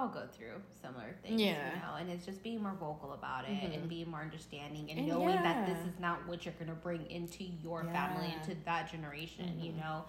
all go through similar things, Yeah. Mm-hmm. you know, and it's just being more vocal about it and being more understanding and, And knowing that this is not what you're gonna bring into your family, Yeah. Mm-hmm. into that generation, you know.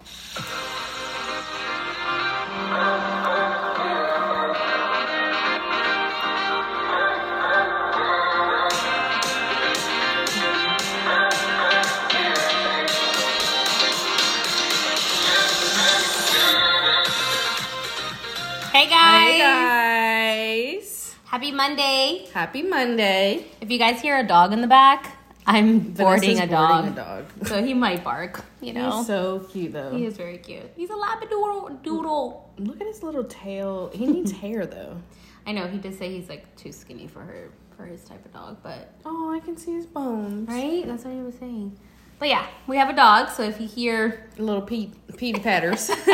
Happy Monday! Happy Monday. If you guys hear a dog in the back, I'm boarding a dog. a dog. So he might bark, you know. He's so cute though. he is very cute. He's a labradoodle doodle. Look at his little tail. He needs hair though. I know he did say he's like too skinny for her for his type of dog, but Oh, I can see his bones. right? That's what he was saying. But yeah, we have a dog, so if you hear Little Pete Pete patters.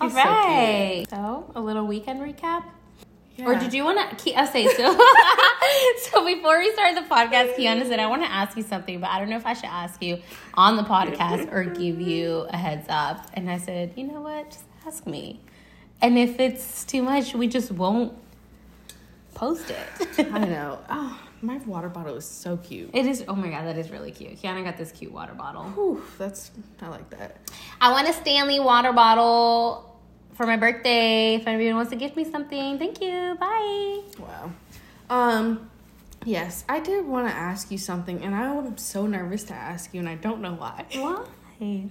All right. So So, a little weekend recap. Or did you want to say so. so before we start the podcast, Kiana said, "I want to ask you something, but I don't know if I should ask you on the podcast or give you a heads up." And I said, "You know what? Just ask me. And if it's too much, we just won't post it." I know. Oh, my water bottle is so cute. it is. Oh my god, that is really cute. Kiana got this cute water bottle. Whew, that's I like that. I want a Stanley water bottle for my birthday. If anyone wants to gift me something, thank you. Bye. Wow. Um, yes, I did want to ask you something, and I'm so nervous to ask you, and I don't know why. Why?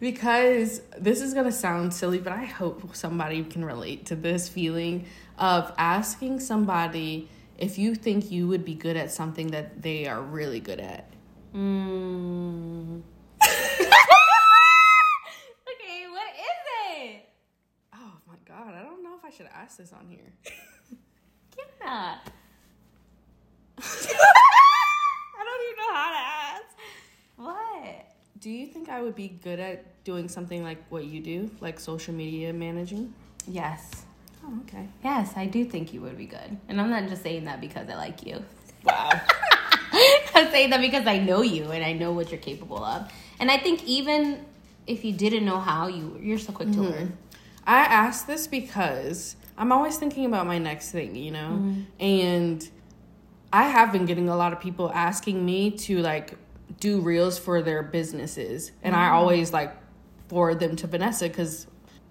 Because this is gonna sound silly, but I hope somebody can relate to this feeling of asking somebody if you think you would be good at something that they are really good at. Mm. okay, what is it? Oh my god, I don't know if I should ask this on here. Yeah. I don't even know how to ask. What? Do you think I would be good at doing something like what you do, like social media managing? Yes. Oh, okay. Yes, I do think you would be good. And I'm not just saying that because I like you. Wow. I'm saying that because I know you and I know what you're capable of. And I think even if you didn't know how, you you're so quick to mm-hmm. learn. I ask this because I'm always thinking about my next thing, you know? And I have been getting a lot of people asking me to like do reels for their businesses. And I always like forward them to Vanessa because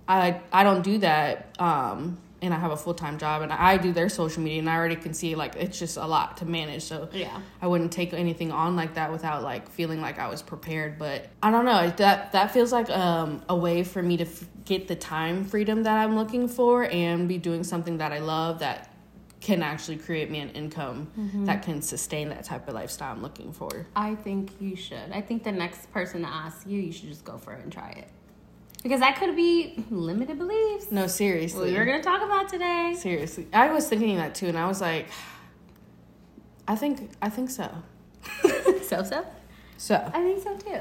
I I don't do that. Um and I have a full time job and I do their social media and I already can see like it's just a lot to manage. So Yeah. I wouldn't take anything on like that without like feeling like I was prepared. But I don't know that that feels like um, a way for me to f- get the time freedom that I'm looking for and be doing something that I love that can actually create me an income mm-hmm. that can sustain that type of lifestyle I'm looking for. I think you should. I think the next person to ask you, you should just go for it and try it. Because that could be limited beliefs. No, Well, seriously. we're gonna talk about today. seriously. I was thinking that too and I was like I think I think so. so so. So, I think so too.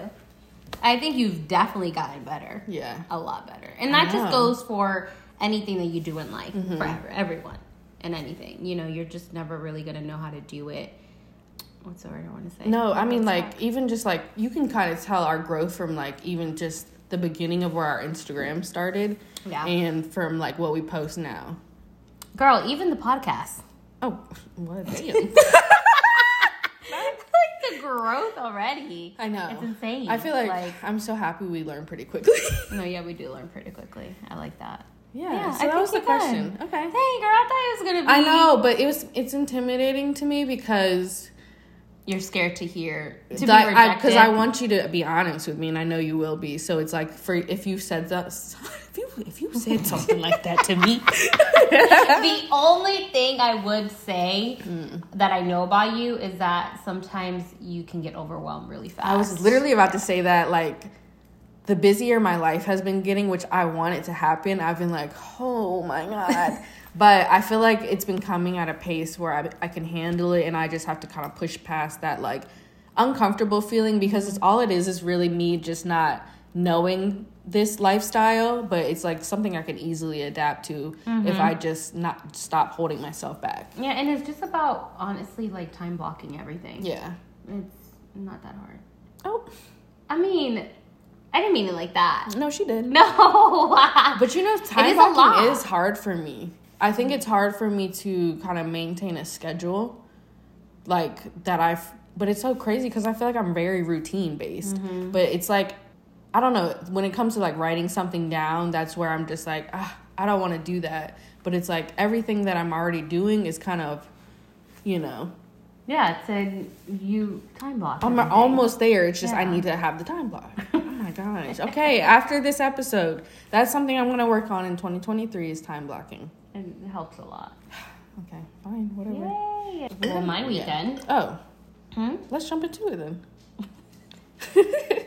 I think you've definitely gotten better. yeah. A lot better. And that just goes for anything that you do in life, Mm-hmm. for everyone, and anything. You know, you're just never really gonna know how to do it. What's the word I want to say? No, I mean like even just like you can kind of tell our growth from like even just the beginning of where our Instagram started Yeah. and from like what we post now. girl, even the podcast. Oh, what damn. growth already. I know. It's insane. I feel like, Like- I'm so happy we learn pretty quickly. No, yeah, we do learn pretty quickly. I like that. yeah, Yeah, so I that was the question. Okay. Dang, girl, I thought it was gonna be. I know, but it was it's intimidating to me because You're scared to hear to like, be rejected. because I want you to be honest with me, and I know you will be. So it's like for if you said that, if you if you said something like that to me, the only thing I would say Mm. that I know about you is that sometimes you can get overwhelmed really fast. I was literally about to say that like the busier my life has been getting, which I want it to happen, I've been like, oh my god. but I feel like it's been coming at a pace where I, I can handle it, and I just have to kind of push past that like uncomfortable feeling because it's all it is is really me just not knowing this lifestyle, but it's like something I can easily adapt to if mm-hmm. I just not stop holding myself back. yeah, and it's just about honestly like time blocking everything. Yeah. It's not that hard. Oh. I mean, I didn't mean it like that. No, she did. No. But you know, time blocking is hard for me. I think it's hard for me to kind of maintain a schedule, like that I've. But it's so crazy because I feel like I'm very routine based. Mm-hmm. But it's like, I don't know. When it comes to like writing something down, that's where I'm just like, ah, I don't want to do that. But it's like everything that I'm already doing is kind of, you know, yeah, it's a you time block. I'm everything. almost there. It's just I need to have the time block. oh my gosh. Okay, after this episode, that's something I'm gonna work on in 2023 is time blocking. And it helps a lot. Okay, fine, whatever. Yay. Well, my Yeah. weekend. Oh, Hmm? let's jump into it then.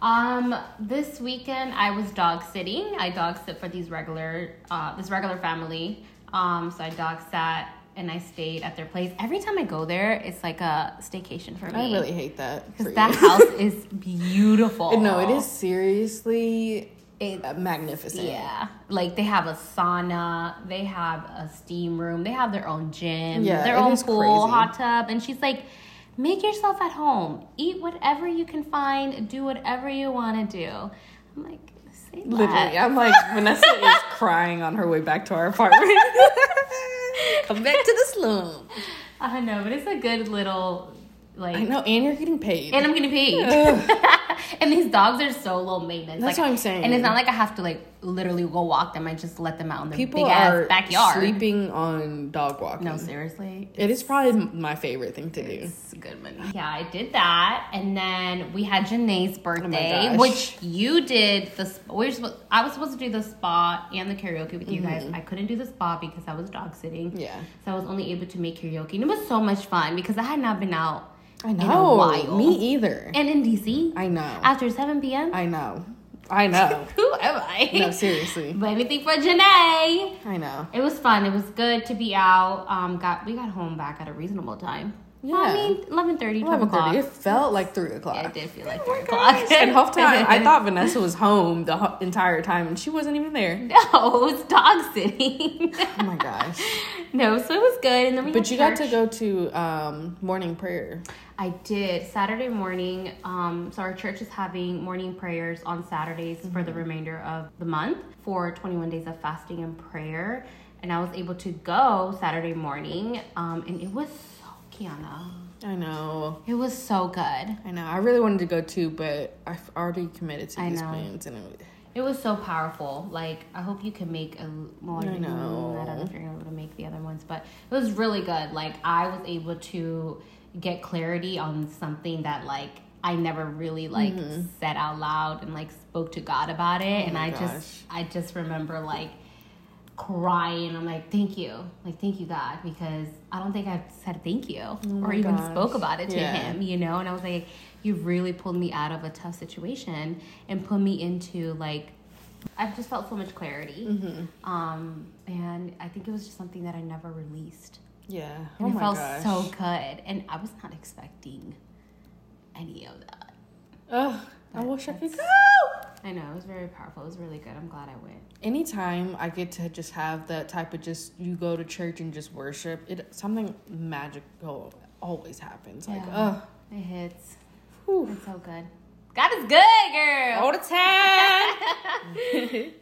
Um, this weekend I was dog sitting. I dog sit for these regular, uh, this regular family. Um, so I dog sat and I stayed at their place. Every time I go there, it's like a staycation for me. I really hate that. because that house is beautiful. no, it is seriously It- uh, magnificent. Yeah, like they have a sauna, they have a steam room, they have their own gym, Yeah, their own pool, crazy. hot tub, and she's like, "Make yourself at home. Eat whatever you can find. Do whatever you want to do." I'm like, Literally. I'm like Vanessa is crying on her way back to our apartment. Come back to the slum. I know, but it's a good little like. I know, and you're getting paid. And I'm getting paid. and these dogs are so low maintenance. That's like, what I'm saying. And it's not like I have to like literally go walk them. I just let them out in the People big are ass backyard. sleeping on dog walking. No, seriously. It is probably my favorite thing to do. It's good money. Yeah, I did that, and then we had Janae's birthday, gosh. which you did. The we were I was supposed to do the spa and the karaoke with you guys. I couldn't do the spa because I was dog sitting. Mm-hmm. Yeah. so I was only able to make karaoke, and it was so much fun because I had not been out I in a know. while. Me either. and in DC I know. after seven p.m. I know. I know. Who am I? no, seriously. But anything for Janae. I know. It was fun. It was good to be out. Um, got we got home back at a reasonable time. Yeah. I mean, 11 12 o'clock. It felt like three o'clock. Yeah, it did feel like 3 o'clock. and half time, I thought Vanessa was home the ho- entire time, and she wasn't even there. No, it was dog sitting. Oh my gosh! no, so it was good. And then we But you got to go to um, morning prayer. I did Saturday morning. Um, so our church is having morning prayers on Saturdays for Mm-hmm. the remainder of the month for 21 days of fasting and prayer. And I was able to go Saturday morning, um, and it was so Kiana. I know. It was so good. I know. I really wanted to go too, but I've already committed to I these know. plans, and it, It was so powerful. Like I hope you can make a well. I know. I don't know if you're able to make the other ones, but it was really good. Like I was able to get clarity on something that like I never really like said out loud and like spoke to God about it. and Mm-hmm. Oh my I gosh. just I just remember like crying. I'm like, thank you, like thank you God, because I don't think I've said thank you or Oh my even gosh. spoke about it to Yeah. him you know and i was like you really pulled me out of a tough situation and put me into like i've just felt so much clarity Mm-hmm. um and i think it was just something that i never released yeah. and oh it felt gosh. so good. And i was not expecting any of that. Ugh, I But wish I could go. i know. It was very powerful. It was really good. I'm glad i went. Anytime I get to just have that type of just you go to church and just worship, it something magical always happens. Like, Yeah. ugh, it hits. Whew, it's so good god is good girl all the time.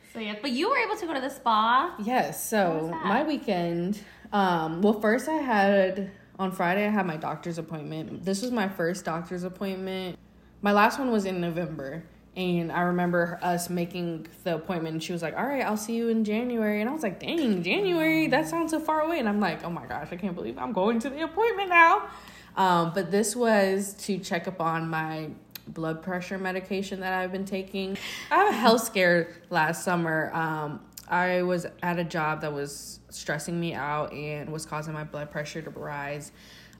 so yeah but you were able to go to the spa Yes. So my weekend. Um, well, first I had on Friday I had my doctor's appointment. This was my first doctor's appointment. My last one was in November, and I remember us making the appointment. And she was like, "All right, I'll see you in January." And I was like, "Dang, January? That sounds so far away." And I'm like, "Oh my gosh, I can't believe I'm going to the appointment now." Um, but this was to check up on my blood pressure medication that I've been taking. I had a health scare last summer. Um, I was at a job that was stressing me out and was causing my blood pressure to rise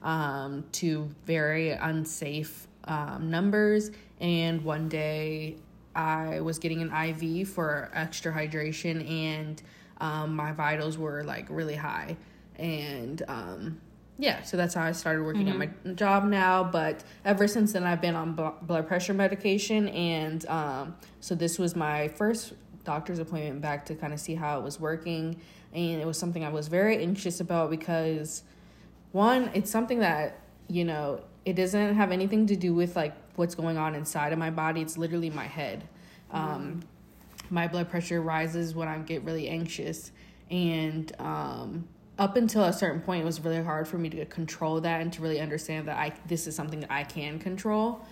um, to very unsafe um, numbers. And one day I was getting an IV for extra hydration, and um, my vitals were like really high. And um, yeah, so that's how I started working at my job now. But ever since then, I've been on bl- blood pressure medication, and um, so this was my first doctor's appointment back to kind of see how it was working, and it was something I was very anxious about because one, it's something that you know it doesn't have anything to do with like what's going on inside of my body. It's literally my head. Um, my blood pressure rises when I get really anxious, and um, up until a certain point, it was really hard for me to control that and to really understand that I this is something that I can control.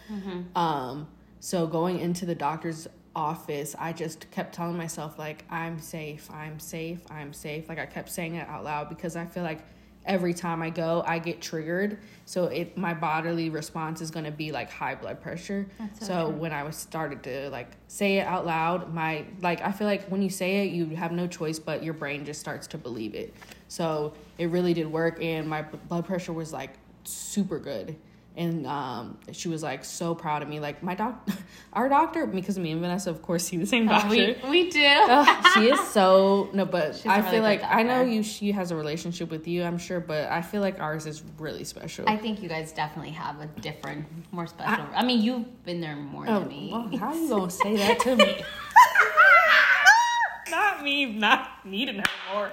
Um, so going into the doctor's office, I just kept telling myself like I'm safe, I'm safe, I'm safe. Like I kept saying it out loud because I feel like every time I go, I get triggered. So it my bodily response is going to be like high blood pressure. That's so so when I was started to like say it out loud, my like I feel like when you say it, you have no choice but your brain just starts to believe it. So it really did work, and my b- blood pressure was like super good. And um, she was like so proud of me. Like my doc, our doctor, because me and Vanessa, of course, see the same doctor. we we do. She is so no, but She's I really feel like I know you. She has a relationship with you, I'm sure, but I feel like ours is really special. I think you guys definitely have a different, more special. I, mean, you've been there more oh, than me. well, how are you gonna say that to me? not me, not me to know more.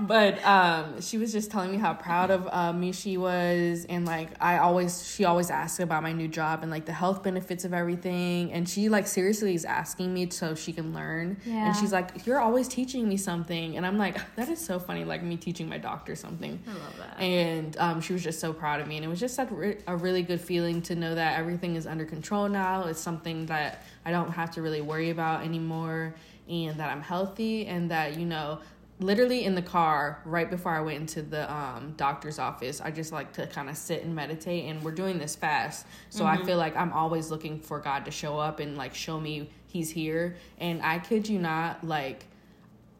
But um, she was just telling me how proud of uh, me she was, and like I always, she always asks about my new job and like the health benefits of everything, and she like seriously is asking me so she can learn. Yeah. And she's like, "You're always teaching me something," and I'm like, "That is so funny, like me teaching my doctor something." I love that. And um, she was just so proud of me, and it was just such re- a really good feeling to know that everything is under control now. It's something that I don't have to really worry about anymore, and that I'm healthy, and that you know, literally in the car right before I went into the um, doctor's office, I just like to kind of sit and meditate. And we're doing this fast, so I feel like I'm always looking for God to show up and like show me He's here. And I kid you not, like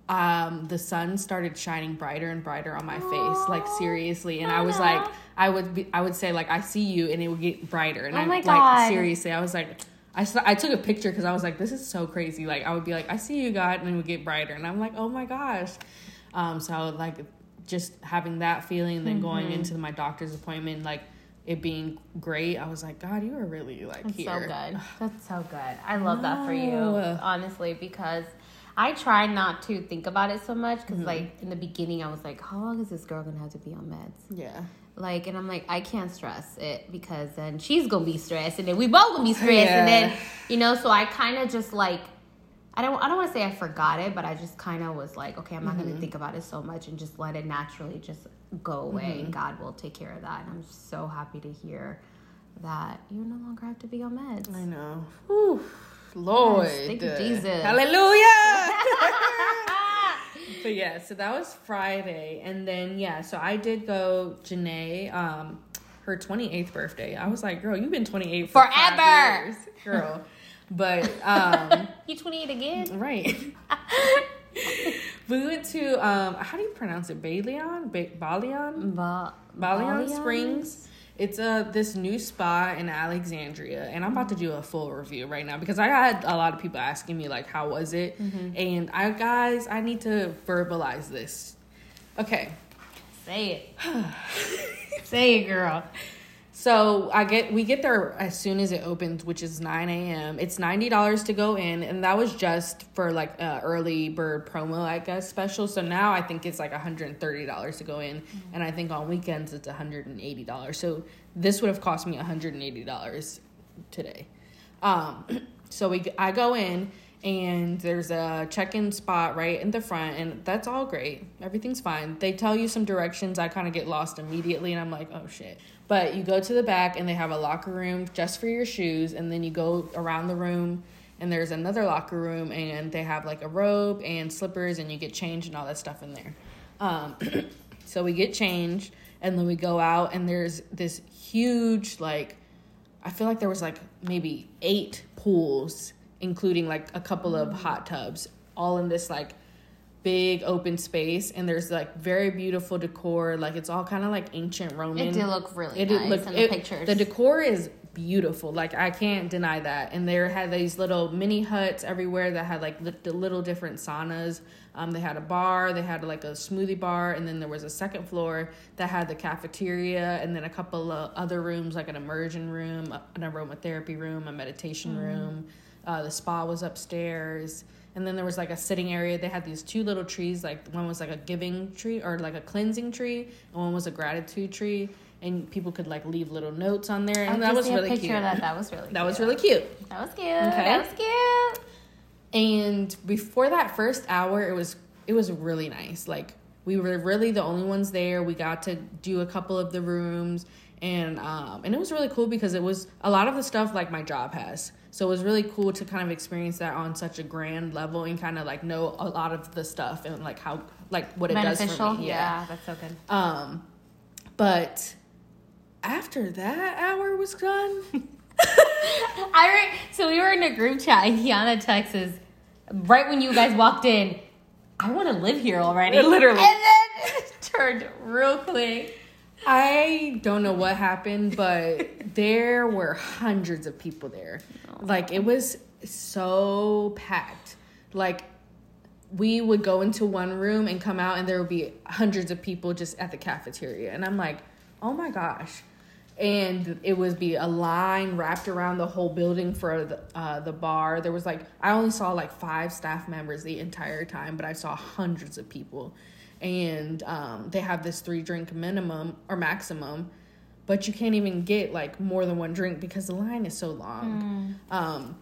um the sun started shining brighter and brighter on my face like seriously and i was like i would be i would say like i see you and it would get brighter and Oh i like God. seriously i was like I, saw, I took a picture because I was like, this is so crazy. Like, I would be like, I see you, God, and it would get brighter. And I'm like, oh my gosh. Um, so, like, just having that feeling, then going Mm-hmm. into my doctor's appointment, like, it being great, I was like, God, you are really, like, That's here. so good. That's so good. I love that for you, honestly, because I try not to think about it so much. Mm-hmm. Because, like, in the beginning, I was like, how long is this girl gonna have to be on meds? Yeah. Like, and I'm like, I can't stress it because then she's gonna be stressed, and then we both gonna be stressed, and then you know. So I kind of just like, I don't, I don't want to say I forgot it, but I just kind of was like, okay, I'm not Mm-hmm. gonna think about it so much and just let it naturally just go away, Mm-hmm. and God will take care of that. And I'm so happy to hear that you no longer have to be on meds. I know. Whew. Lord. thank you, Jesus. Hallelujah. but yeah, so that was Friday. And then, yeah, so I did go, Janae, um, her 28th birthday. I was like, girl, you've been 28 for Forever. years, girl. But, um, You 28 again? right. we went to, um, how do you pronounce it? Balion? Ba- Balion? Ba- Balion? Springs. It's a this new spa in Alexandria, and I'm about to do a full review right now because I had a lot of people asking me like, "How was it?" Mm-hmm. And I guys, I need to verbalize this. Okay, Say it. Say it, girl. so I get we get there as soon as it opens, which is 9 a.m. It's ninety dollars to go in, and that was just for like a early bird promo, I guess special. So now I think it's like 130 dollars to go in, and I think on weekends it's 180 dollars. So this would have cost me 180 dollars today. Um, so we I go in and there's a check-in spot right in the front and that's all great. Everything's fine. They tell you some directions. I kind of get lost immediately and I'm like, "Oh shit." But you go to the back and they have a locker room just for your shoes and then you go around the room and there's another locker room and they have like a robe and slippers and you get changed and all that stuff in there. Um, so we get changed and then we go out and there's this huge like I feel like there was like maybe eight pools, including like a couple of hot tubs, all in this like big open space. And there's like very beautiful decor. Like it's all kind of like ancient Roman. It did look really It nice did look in the it- pictures. The decor is beautiful. Like I can't deny that. And there had these little mini huts everywhere that had like the little different saunas. Um, they had a bar, they had like a smoothie bar, and then there was a second floor that had the cafeteria, and then a couple of other rooms like an immersion room, an aromatherapy room, a meditation room. Uh, the spa was upstairs. And then there was like a sitting area. They had these two little trees. Like one was like a giving tree or like a cleansing tree, and one was a gratitude tree. and people could like leave little notes on there, and that was really cute. that. That was really. That was really cute. That was cute. Okay. That was cute. And before that first hour, it was it was really nice. Like we were really the only ones there. We got to do a couple of the rooms, and um, and it was really cool because it was a lot of the stuff like my job has. So it was really cool to kind of experience that on such a grand level and kind of like know a lot of the stuff and like how like what it does Beneficial. for me. Yeah. that's so good. Um, but after that hour was done, I re- so we were in a group chat in Kiana, Texas, right when you guys walked in. I want to live here already. Literally. And then it turned real quick. I don't know what happened, but there were hundreds of people there. Like it was so packed. Like we would go into one room and come out and there would be hundreds of people just at the cafeteria. And I'm like, "Oh my gosh." And it would be a line wrapped around the whole building for the, uh, the bar. There was like, I only saw like five staff members the entire time, but I saw hundreds of people. And um, they have this three drink minimum or maximum, but you can't even get like more than one drink because the line is so long. Um,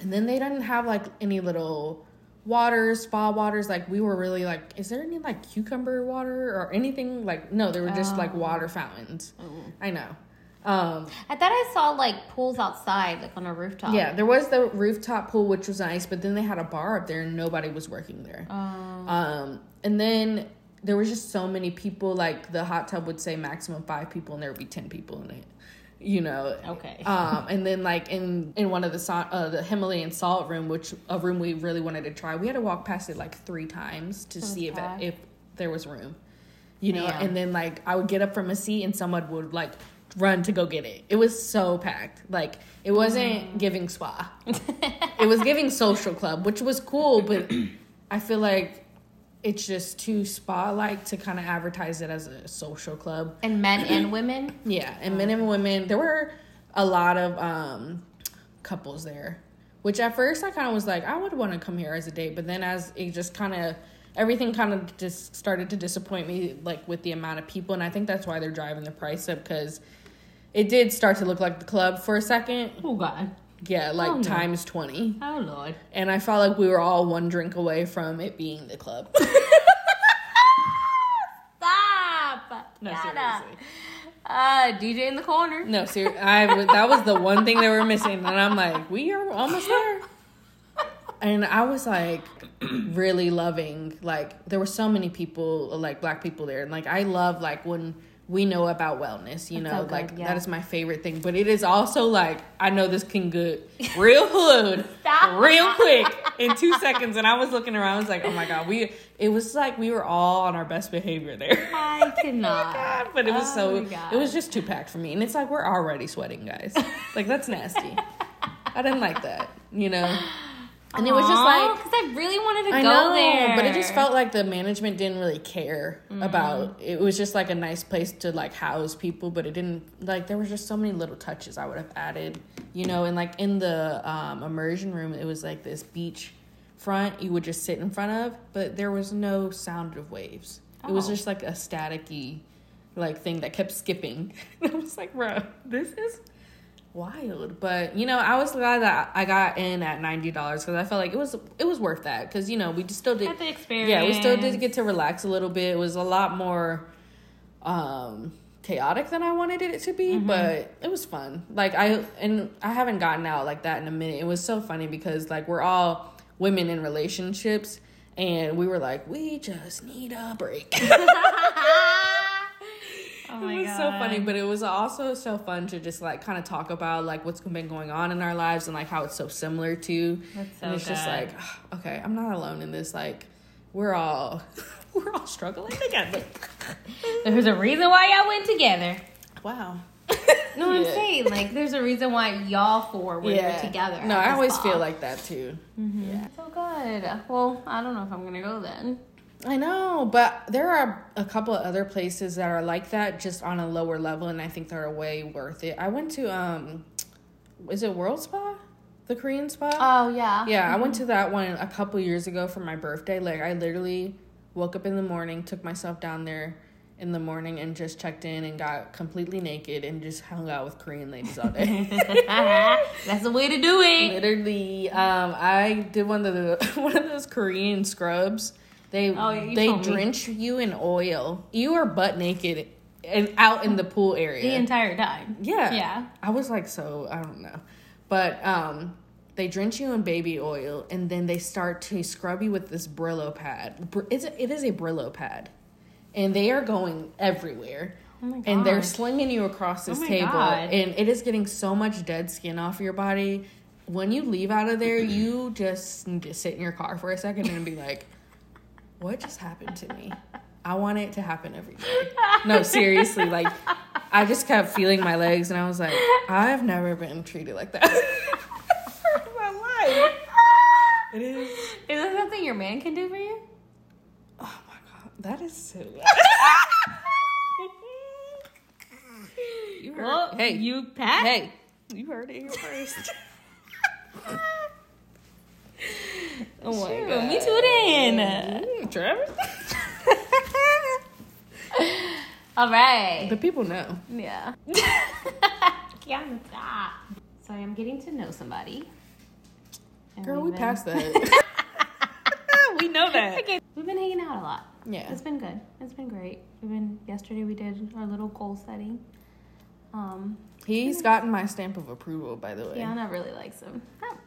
and then they didn't have like any little waters, spa waters. Like we were really like, is there any like cucumber water or anything? Like no, they were just like water fountains. I know. Um, I thought I saw like pools outside, like on a rooftop. yeah, there was the rooftop pool, which was nice, but then they had a bar up there and nobody was working there. Um, Um, and then there was just so many people. Like the hot tub would say maximum five people, and there would be ten people in it. You know. Okay. Um, and then like in in one of the uh, the Himalayan salt room, which a room we really wanted to try, we had to walk past it like three times to see if it, if there was room. You know, Man. and then like I would get up from a seat and someone would like run to go get it. It was so packed. Like it wasn't Mm. giving spa. it was giving social club, which was cool, but I feel like it's just too spa like to kind of advertise it as a social club. and men and women. Yeah, and men and women. There were a lot of um, couples there, which at first I kind of was like, I would want to come here as a date, but then as it just kind of everything kind of just started to disappoint me, like with the amount of people, and I think that's why they're driving the price up because it did start to look like the club for a second. Oh God. Yeah, like Oh, no. times twenty, Oh Lord. and I felt like we were all one drink away from it being the club. Stop. No, seriously. Uh, DJ in the corner. No, seriously, I that was the one thing they were missing, and I'm like, we are almost there. And I was like, really loving like there were so many people like black people there, and like I love like when we know about wellness, you know, so like yeah. that is my favorite thing. But it is also like I know this can get real hood, real quick in two seconds. And I was looking around, I was like, oh my god, we. It was like we were all on our best behavior there. I cannot. God, but it was Oh so it was just too packed for me and it's like we're already sweating guys like that's nasty i didn't like that you know and it was just like because I really wanted to I go know, there, but it just felt like the management didn't really care Mm-hmm. about. It was just like a nice place to like house people, but it didn't like there was just so many little touches I would have added, you know. And like in the um, immersion room, it was like this beach front you would just sit in front of, but there was no sound of waves. It was Oh. just like a staticky like thing that kept skipping. I was like, bro, this is wild. But you know, I was glad that I got in at ninety dollars because I felt like it was it was worth that because you know we just still did Had the experience. yeah we still did get to relax a little bit. It was a lot more um chaotic than I wanted it to be, but it was fun. Like I and I haven't gotten out like that in a minute. It was so funny because like we're all women in relationships and we were like we just need a break. oh my it was god, so funny, but it was also so fun to just like kind of talk about like what's been going on in our lives and like how it's so similar to. That's so and it's just like, okay, I'm not alone in this. Like, we're all we're all struggling together. there's a reason why y'all went together. wow. No, I'm Yeah. saying like there's a reason why y'all four were Yeah. together. No, I always feel like that too. Mm-hmm. Yeah. so good. Well, I don't know if I'm gonna go then. I know, but there are a couple of other places that are like that, just on a lower level, and I think they're way worth it. I went to um, is it World Spa, the Korean spa? Oh yeah. Yeah, I went to that one a couple years ago for my birthday. Like I literally woke up in the morning, took myself down there, in the morning and just checked in and got completely naked and just hung out with Korean ladies all day. That's the way to do it. Literally, um, I did one of the one of those Korean scrubs. They Oh, they told me. drench you in oil. You are butt naked and out in the pool area. The entire time. Yeah. Yeah. I was like, so I don't know. But um they drench you in baby oil and then they start to scrub you with this Brillo pad. It's a, it is a Brillo pad. And they are going everywhere. Oh my And they're slinging you across this Oh table. God. And it is getting so much dead skin off your body. When you leave out of there, you just to sit in your car for a second and be like, what just happened to me? I want it to happen every day. No, seriously, like I just kept feeling my legs and I was like, I've never been treated like that. in my life. It is Is that something your man can do for you? oh my god, that is so You heard Well, hey, you pat. hey, you heard it here first. oh my Shoot, god. me too then. Mm, Travis? All right. the people know. Yeah. Kiana, stop. So I'm getting to know somebody. And Girl, we been- passed that. we know that. Okay, we've been hanging out a lot. Yeah. It's been good. It's been great. We've been yesterday we did our little goal setting. Um, He's gotten my stamp of approval, by the way. Kiana really likes him.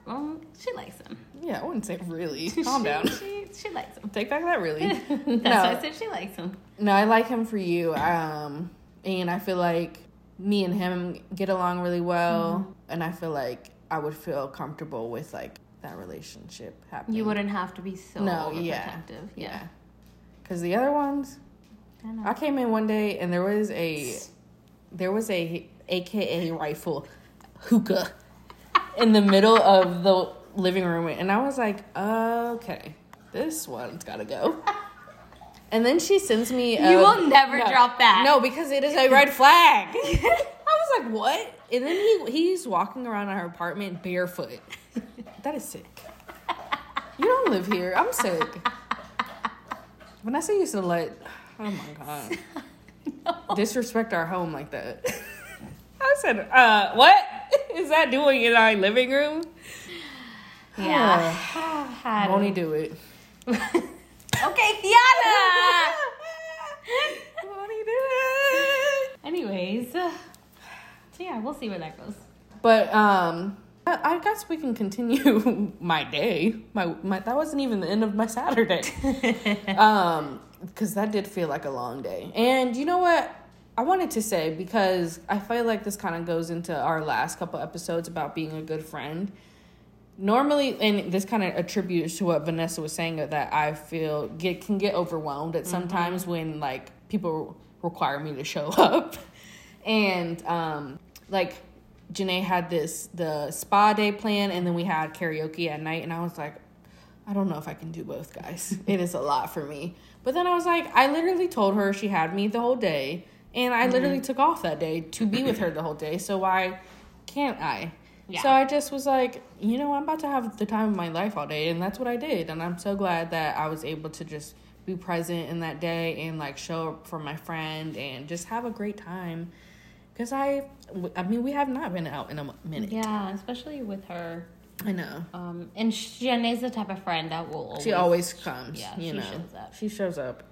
Um, she likes him. Yeah, I wouldn't say really. Calm She- down. She, she likes him. Take back that really. That's No. why I said she likes him. No, I like him for you. Um, and I feel like me and him get along really well, Mm-hmm. and I feel like I would feel comfortable with like that relationship happening. You wouldn't have to be so No, yeah. Yeah. Because the other ones, I know. I came in one day and there was a, there was a AKA rifle hookah in the middle of the living room, and I was like, okay, this one's gotta go. And then she sends me. You will never no, drop that. No, because it is a red flag. I was like, what? And then he he's walking around our apartment barefoot. That is sick. You don't live here. I'm sick. When I Vanessa used to let. Oh my god. Disrespect our home like that. I said, uh, what is that doing in our living room? Yeah. Had Won't do it? Okay, Kiana. Won't do it? Anyways, so yeah, we'll see where that goes. But um, I I guess we can continue my day. My my that wasn't even the end of my Saturday. um, because that did feel like a long day. And you know what? I wanted to say because I feel like this kind of goes into our last couple episodes about being a good friend. Normally, and this kind of attributes to what Vanessa was saying that I feel get can get overwhelmed at sometimes when like people require me to show up, and um, like Janae had this the spa day plan, and then we had karaoke at night, and I was like, I don't know if I can do both, guys. it is a lot for me. But then I was like, I literally told her she had me the whole day, and I literally took off that day to be with her the whole day. So why can't I? Yeah. So I just was like, you know, I'm about to have the time of my life all day, and that's what I did. And I'm so glad that I was able to just be present in that day and like show up for my friend and just have a great time. Cause I, I mean, we have not been out in a minute. Yeah, especially with her. I know. Um, and Janae's the type of friend that will always. She always comes. Yeah, you she know, shows up. She shows up,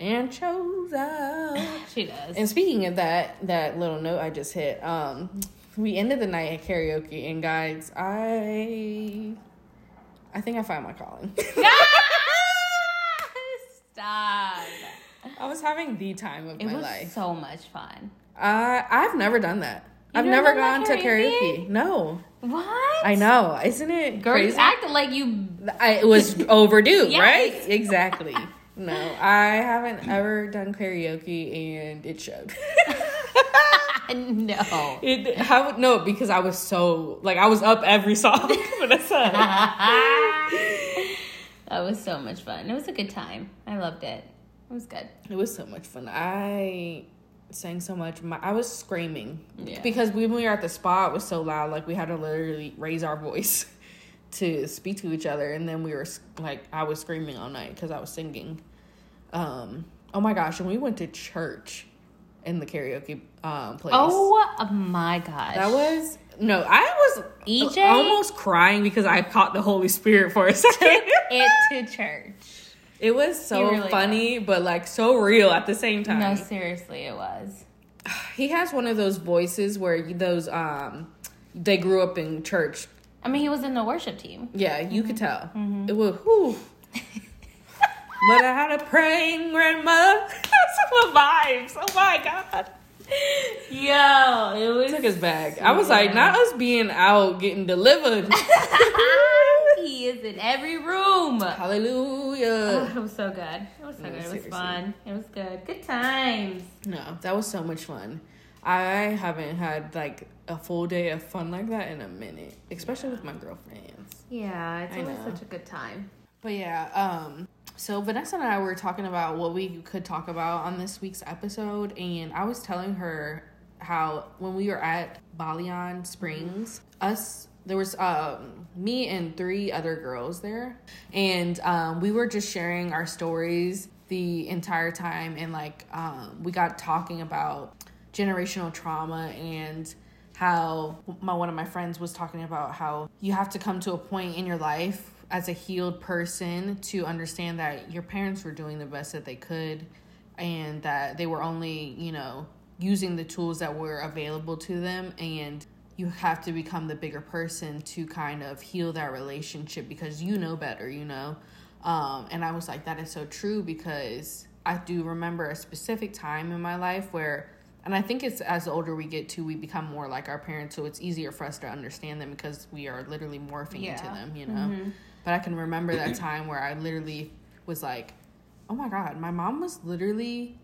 and shows up. She does. and speaking of that, that little note I just hit. Um, we ended the night at karaoke, and guys, I, I think I found my calling. Stop. I was having the time of It my was life. so much fun. I I've never done that. You I've never gone to karaoke. karaoke? No, What? I know. Isn't it Girl, crazy? you acted like you. I, it was overdue, Yes. right? Exactly. No, I haven't ever done karaoke, and it showed. no. it how no because I was so like I was up every song. Vanessa. that was so much fun. It was a good time. I loved it. It was good. it was so much fun. I sang so much. My, I was screaming Yeah. because when we were at the spa, it was so loud. Like we had to literally raise our voice to speak to each other, and then we were like I was screaming all night because I was singing. Um, oh my gosh, and we went to church in the karaoke um, place. Oh my gosh. That was no, I was EJ? almost crying because I caught the Holy Spirit for a second. it to church. it was so really funny, but like so real at the same time. No, seriously, it was. He has one of those voices where those um they grew up in church. I mean, he was in the worship team. Yeah, you could Mm-hmm. tell. It was whew. but I had a praying grandmother. That's the vibes. Oh my god. Yo, it was. Took his bag. I was like, not us being out getting delivered. he is in every room. Oh, Hallelujah. it was so good. It was so No, good. It was fun. It was good. Good times. No, that was so much fun. I haven't had like a full day of fun like that in a minute, especially with my girlfriends. Yeah, it's I always know. such a good time. But yeah, um, so Vanessa and I were talking about what we could talk about on this week's episode, and I was telling her how when we were at Balian Springs, us there was um me and three other girls there, and um, we were just sharing our stories the entire time, and like um, we got talking about generational trauma and how my one of my friends was talking about how you have to come to a point in your life as a healed person to understand that your parents were doing the best that they could and that they were only, you know, using the tools that were available to them and you have to become the bigger person to kind of heal that relationship because you know better, you know. Um, and I was like, that is so true because I do remember a specific time in my life where, and I think it's as the older we get to, we become more like our parents, so it's easier for us to understand them because we are literally morphing into them, you know. But I can remember that mm-hmm. time where I literally was like, oh my God, my mom was literally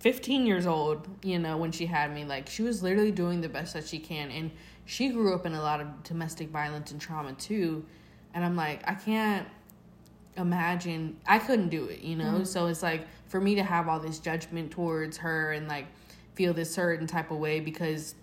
15 years old, you know, when she had me. Like, she was literally doing the best that she can. And she grew up in a lot of domestic violence and trauma too. And I'm like, I can't imagine, I couldn't do it, you know? Mm-hmm. So it's like, for me to have all this judgment towards her and like feel this certain type of way because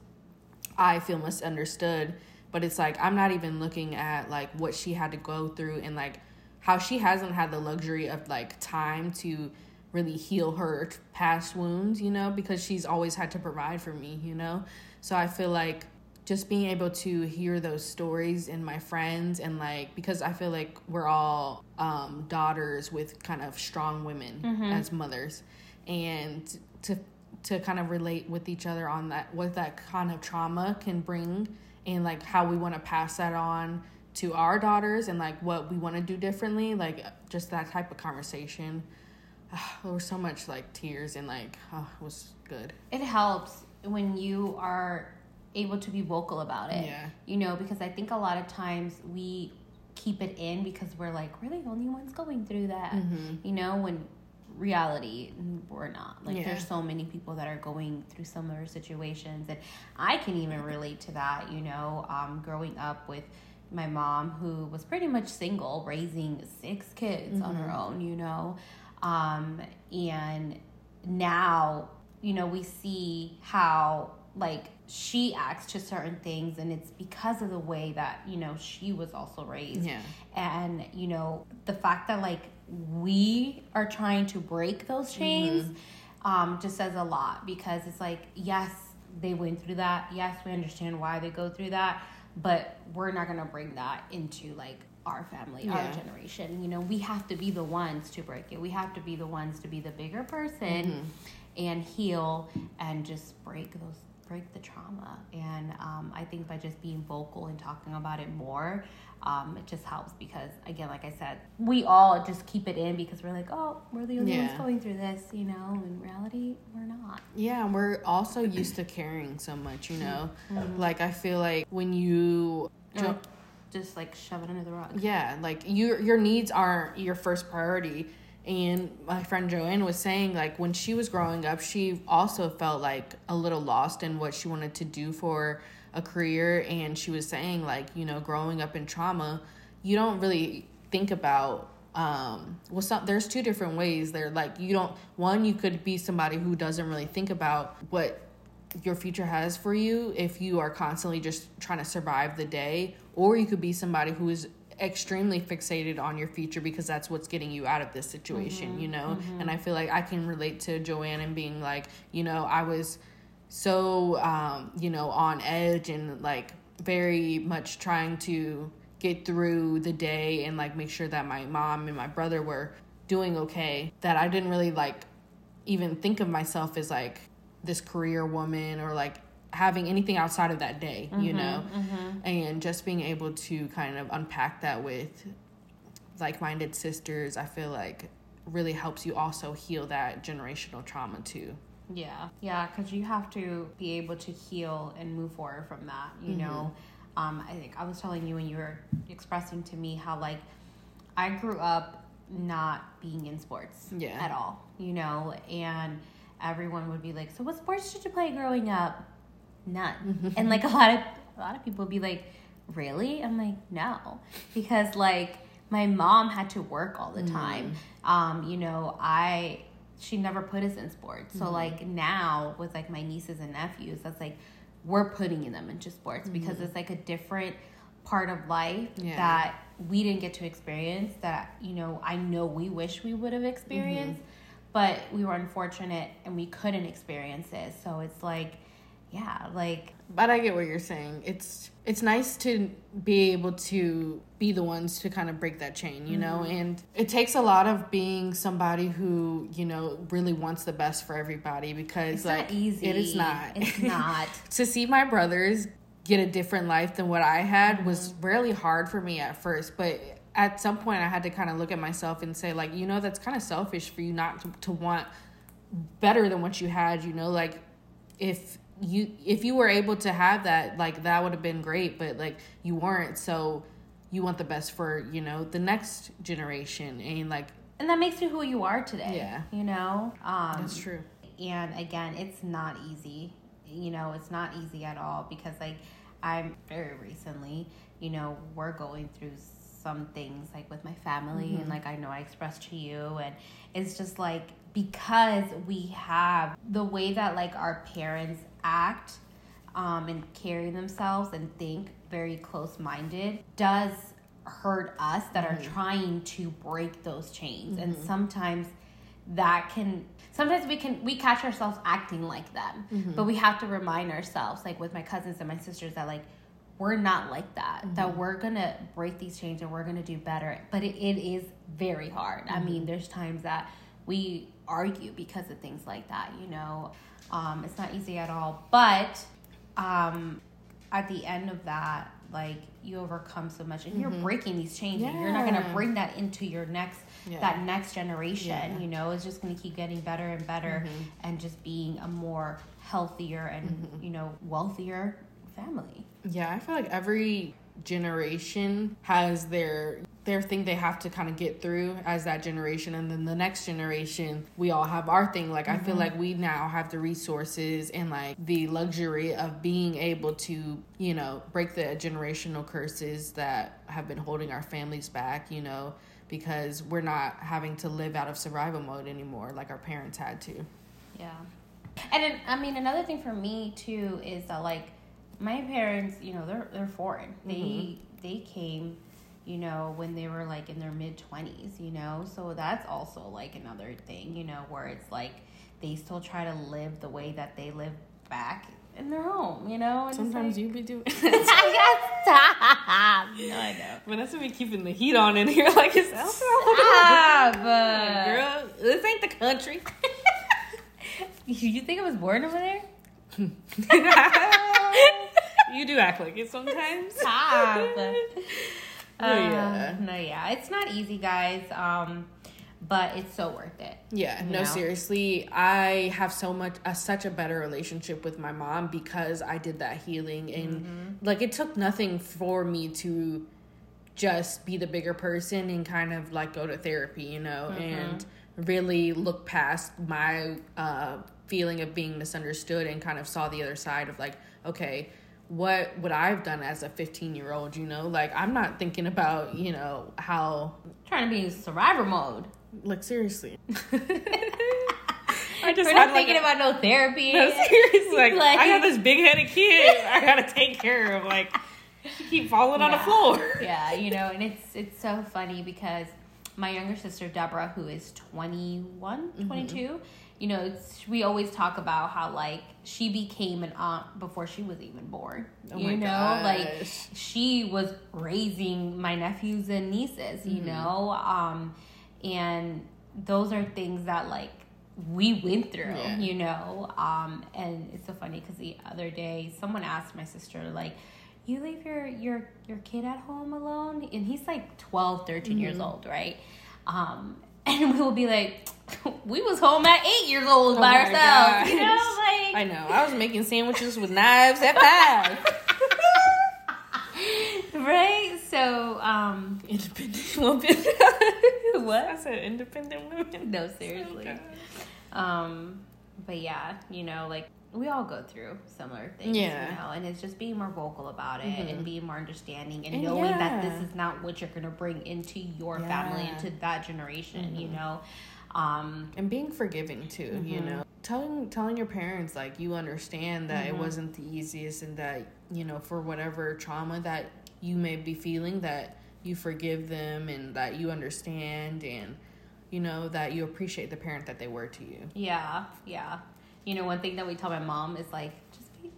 I feel misunderstood. But it's like I'm not even looking at like what she had to go through and like how she hasn't had the luxury of like time to really heal her past wounds, you know, because she's always had to provide for me, you know. So I feel like just being able to hear those stories and my friends and like because I feel like we're all um daughters with kind of strong women as mothers and to to kind of relate with each other on that what that kind of trauma can bring and like how we want to pass that on to our daughters and like what we want to do differently like just that type of conversation there was so much like tears and like oh, it was good It helps when you are able to be vocal about it. Yeah. You know, because I think a lot of times we keep it in because we're like, we're the only ones going through that. Mm-hmm. You know, when reality we're not. Like Yeah. there's so many people that are going through similar situations and I can even relate to that, you know, um, growing up with my mom who was pretty much single raising six kids on her own, you know. Um, and now, you know, we see how like she acts to certain things and it's because of the way that, you know, she was also raised yeah and you know the fact that like we are trying to break those chains um just says a lot because it's like yes they went through that. Yes we understand why they go through that but we're not gonna bring that into like our family our generation. You know we have to be the ones to break it. We have to be the ones to be the bigger person and heal and just break those break the trauma. And um, i think by just being vocal and talking about it more um, it just helps because again like i said we all just keep it in because we're like oh we're the only ones going through this you know in reality we're not Yeah, and we're also used to caring so much, you know? Mm-hmm. Like, I feel like when you. Like, just like shove it under the rug Yeah, like your your needs aren't your first priority. And my friend Joanne was saying, like, when she was growing up, she also felt like a little lost in what she wanted to do for a career. And she was saying, like, you know, growing up in trauma, you don't really think about um well some there's two different ways there like you don't one you could be somebody who doesn't really think about what your future has for you if you are constantly just trying to survive the day or you could be somebody who is extremely fixated on your future because that's what's getting you out of this situation, Mm-hmm. you know? And I feel like I can relate to Joanne and being like, you know, I was so um, you know, on edge and like very much trying to get through the day and like make sure that my mom and my brother were doing okay that I didn't really like even think of myself as like this career woman or like having anything outside of that day, you know? And just being able to kind of unpack that with like minded sisters, I feel like really helps you also heal that generational trauma too. Yeah, yeah, because you have to be able to heal and move forward from that. You Mm-hmm. know, um, I think I was telling you when you were expressing to me how like I grew up not being in sports Yeah. at all. You know, and everyone would be like, "So what sports did you play growing up?" None. and like a lot of a lot of people would be like, "Really?" I'm like, "No," because like my mom had to work all the time. Um, you know, I she never put us in sports. So mm-hmm. like now with like my nieces and nephews, that's like we're putting them into sports because mm-hmm. it's like a different part of life Yeah. that we didn't get to experience that you know I know we wish we would have mm-hmm. experienced but we were unfortunate and we couldn't experience it so it's like yeah like But I get what you're saying. It's it's nice to be able to be the ones to kind of break that chain, you know? Mm-hmm. And it takes a lot of being somebody who, you know, really wants the best for everybody because it's like not easy it is not. it's not to see my brothers get a different life than what I had was mm-hmm. really hard for me at first, but at some point I had to kind of look at myself and say like, you know, that's kind of selfish for you not to, to want better than what you had, you know, like if you if you were able to have that, like that would have been great, but like you weren't, so you want the best for, you know, the next generation and like and that makes you who you are today Yeah. you know um that's true. and again it's not easy you know it's not easy at all because like i'm very recently you know we're going through some things like with my family and like i know i expressed to you and it's just like because we have the way that like our parents act um, and carry themselves and think very close minded does hurt us that are mm-hmm. trying to break those chains. And mm-hmm. sometimes that can sometimes we can we catch ourselves acting like them. Mm-hmm. But we have to remind ourselves like with my cousins and my sisters that like we're not like that that we're gonna break these chains and we're gonna do better. But it, it is very hard. I mean there's times that we argue because of things like that you know um, it's not easy at all but um, at the end of that like you overcome so much and you're breaking these chains and you're not gonna bring that into your next Yeah. that next generation Yeah. Mm-hmm. you know it's just going to keep getting better and better and just being a more healthier and Mm-hmm. you know wealthier family Yeah, I feel like every generation has their their thing they have to kind of get through as that generation and then the next generation we all have our thing. Like i feel mm-hmm. like we now have the resources and like the luxury of being able to you know break the generational curses that have been holding our families back you know because we're not having to live out of survival mode anymore like our parents had to. Yeah. And it, i mean another thing for me too is that like my parents you know they're they're foreign. They mm-hmm. they came you know when they were like in their mid 20s you know so that's also like another thing you know where it's like they still try to live the way that they live back in their home you know and sometimes like, you be doing I got stop. No, I know. vanessa be keeping the heat on in here like it's Stop. girl this ain't the country you think I was born over there? you do act like it sometimes. Stop. Oh, yeah. Uh, no, yeah, it's not easy, guys. Um, but it's so worth it. Yeah, no, know? seriously. I have so much, a, such a better relationship with my mom because I did that healing. And like, it took nothing for me to just be the bigger person and kind of like go to therapy, you know, and really look past my uh, feeling of being misunderstood and kind of saw the other side of like, okay, what would I've done as a 15 year old, you know? Like, I'm not thinking about, you know, how trying to be in survivor mode. like seriously. I We're had, not like, thinking a- about no therapy. No, seriously. Like, Like- I have this big headed kid I gotta take care of. Like, she keep falling on the floor. yeah, you know, and it's it's so funny because my younger sister Deborah, who is 21, Mm-hmm. 22, you know, it's, we always talk about how like she became an aunt before she was even born. Oh you know, like she was raising my nephews and nieces, you Mm-hmm. know, um, and those are things that like we went through, Yeah. you know, um, and it's so funny because the other day someone asked my sister like, "You leave your your your kid at home alone?" And he's like 12, 13 years Mm-hmm. old, right? Um, and we will be like, "We was home at eight years old Oh by ourselves," you know, like I know. I was making sandwiches with knives at five. right. So, um, Independent women. What? I said independent women. no, seriously. Um, but yeah, you know, like we all go through similar things, Yeah. you know, and it's just being more vocal about it and being more understanding and, And knowing that this is not what you're gonna bring into your family, into that generation, you know. Um, and being forgiving too you Mm-hmm. know telling telling your parents like you understand that Mm-hmm. it wasn't the easiest and that you know for whatever trauma that you may be feeling that you forgive them and that you understand and you know that you appreciate the parent that they were to you yeah, yeah. You know, one thing that we tell my mom is like,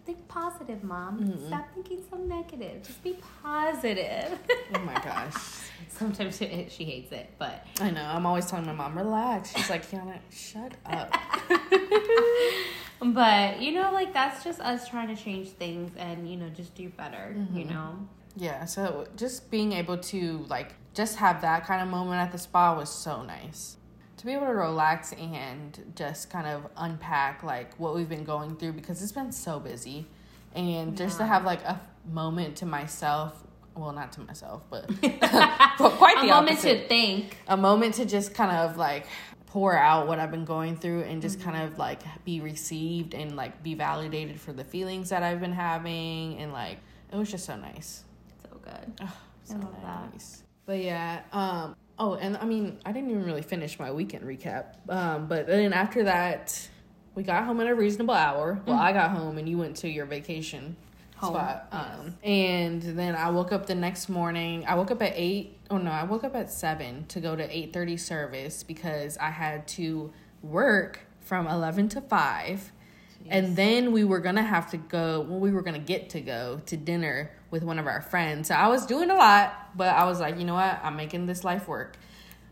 think positive, mom. Stop thinking so negative. Just be positive. oh my gosh Sometimes she, she hates it, but i know i'm always telling my mom relax she's like kiana shut up But you know, like that's just us trying to change things and you know just do better. You mm-hmm. know, yeah so just being able to like just have that kind of moment at the spa was so nice to be able to relax and just kind of unpack like what we've been going through because it's been so busy and just to have like a moment to myself well not to myself but, but quite a the moment opposite to think. a moment to just kind of like pour out what I've been going through and just Mm-hmm. kind of like be received and like be validated for the feelings that I've been having and like it was just so nice. So good. Oh, so love that. nice. But yeah, um oh and I mean I didn't even really finish my weekend recap. Um but then after that we got home at a reasonable hour. Well, I got home and you went to your vacation. Home, spot. yes. Um and then I woke up the next morning. I woke up at 8 oh no, I woke up at 7 to go to 8:30 service because I had to work from 11 to 5. And then we were gonna have to go. Well, we were gonna get to go to dinner with one of our friends. So I was doing a lot, but I was like, you know what? I'm making this life work.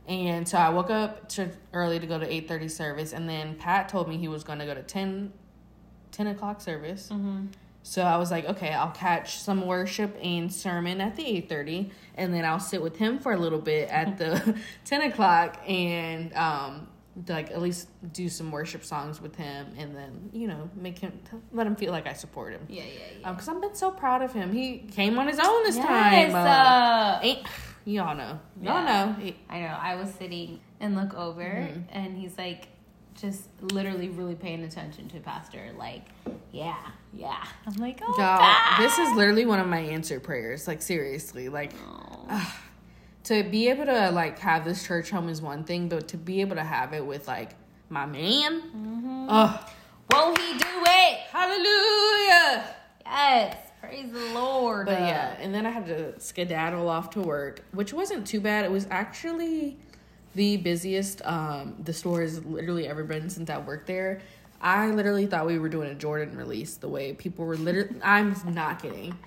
And so I woke up to early to go to eight thirty service, and then Pat told me he was gonna go to 10, 10 o'clock service. Mm-hmm. So I was like, okay, I'll catch some worship and sermon at the eight thirty, and then I'll sit with him for a little bit at the ten o'clock, and um, like at least do some worship songs with him, and then you know make him let him feel like I support him. Yeah, yeah, yeah. Um, cause I've been so proud of him. He came on his own this yes, time. Uh, uh, y'all know? Y'all Yeah. know? I know. I was sitting and look over, Mm-hmm. and he's like, just literally really paying attention to Pastor. Like, yeah, yeah. I'm like, oh, Y'all, God. this is literally one of my answered prayers. Like seriously, like Oh. To be able to like have this church home is one thing, but to be able to have it with like my man, Mm-hmm. oh Won't he do it? hallelujah! Yes. Praise the Lord. But yeah, and then I had to skedaddle off to work, which wasn't too bad. It was actually the busiest um, the store has literally ever been since I worked there. I literally thought we were doing a Jordan release. The way people were literally, I'm not kidding.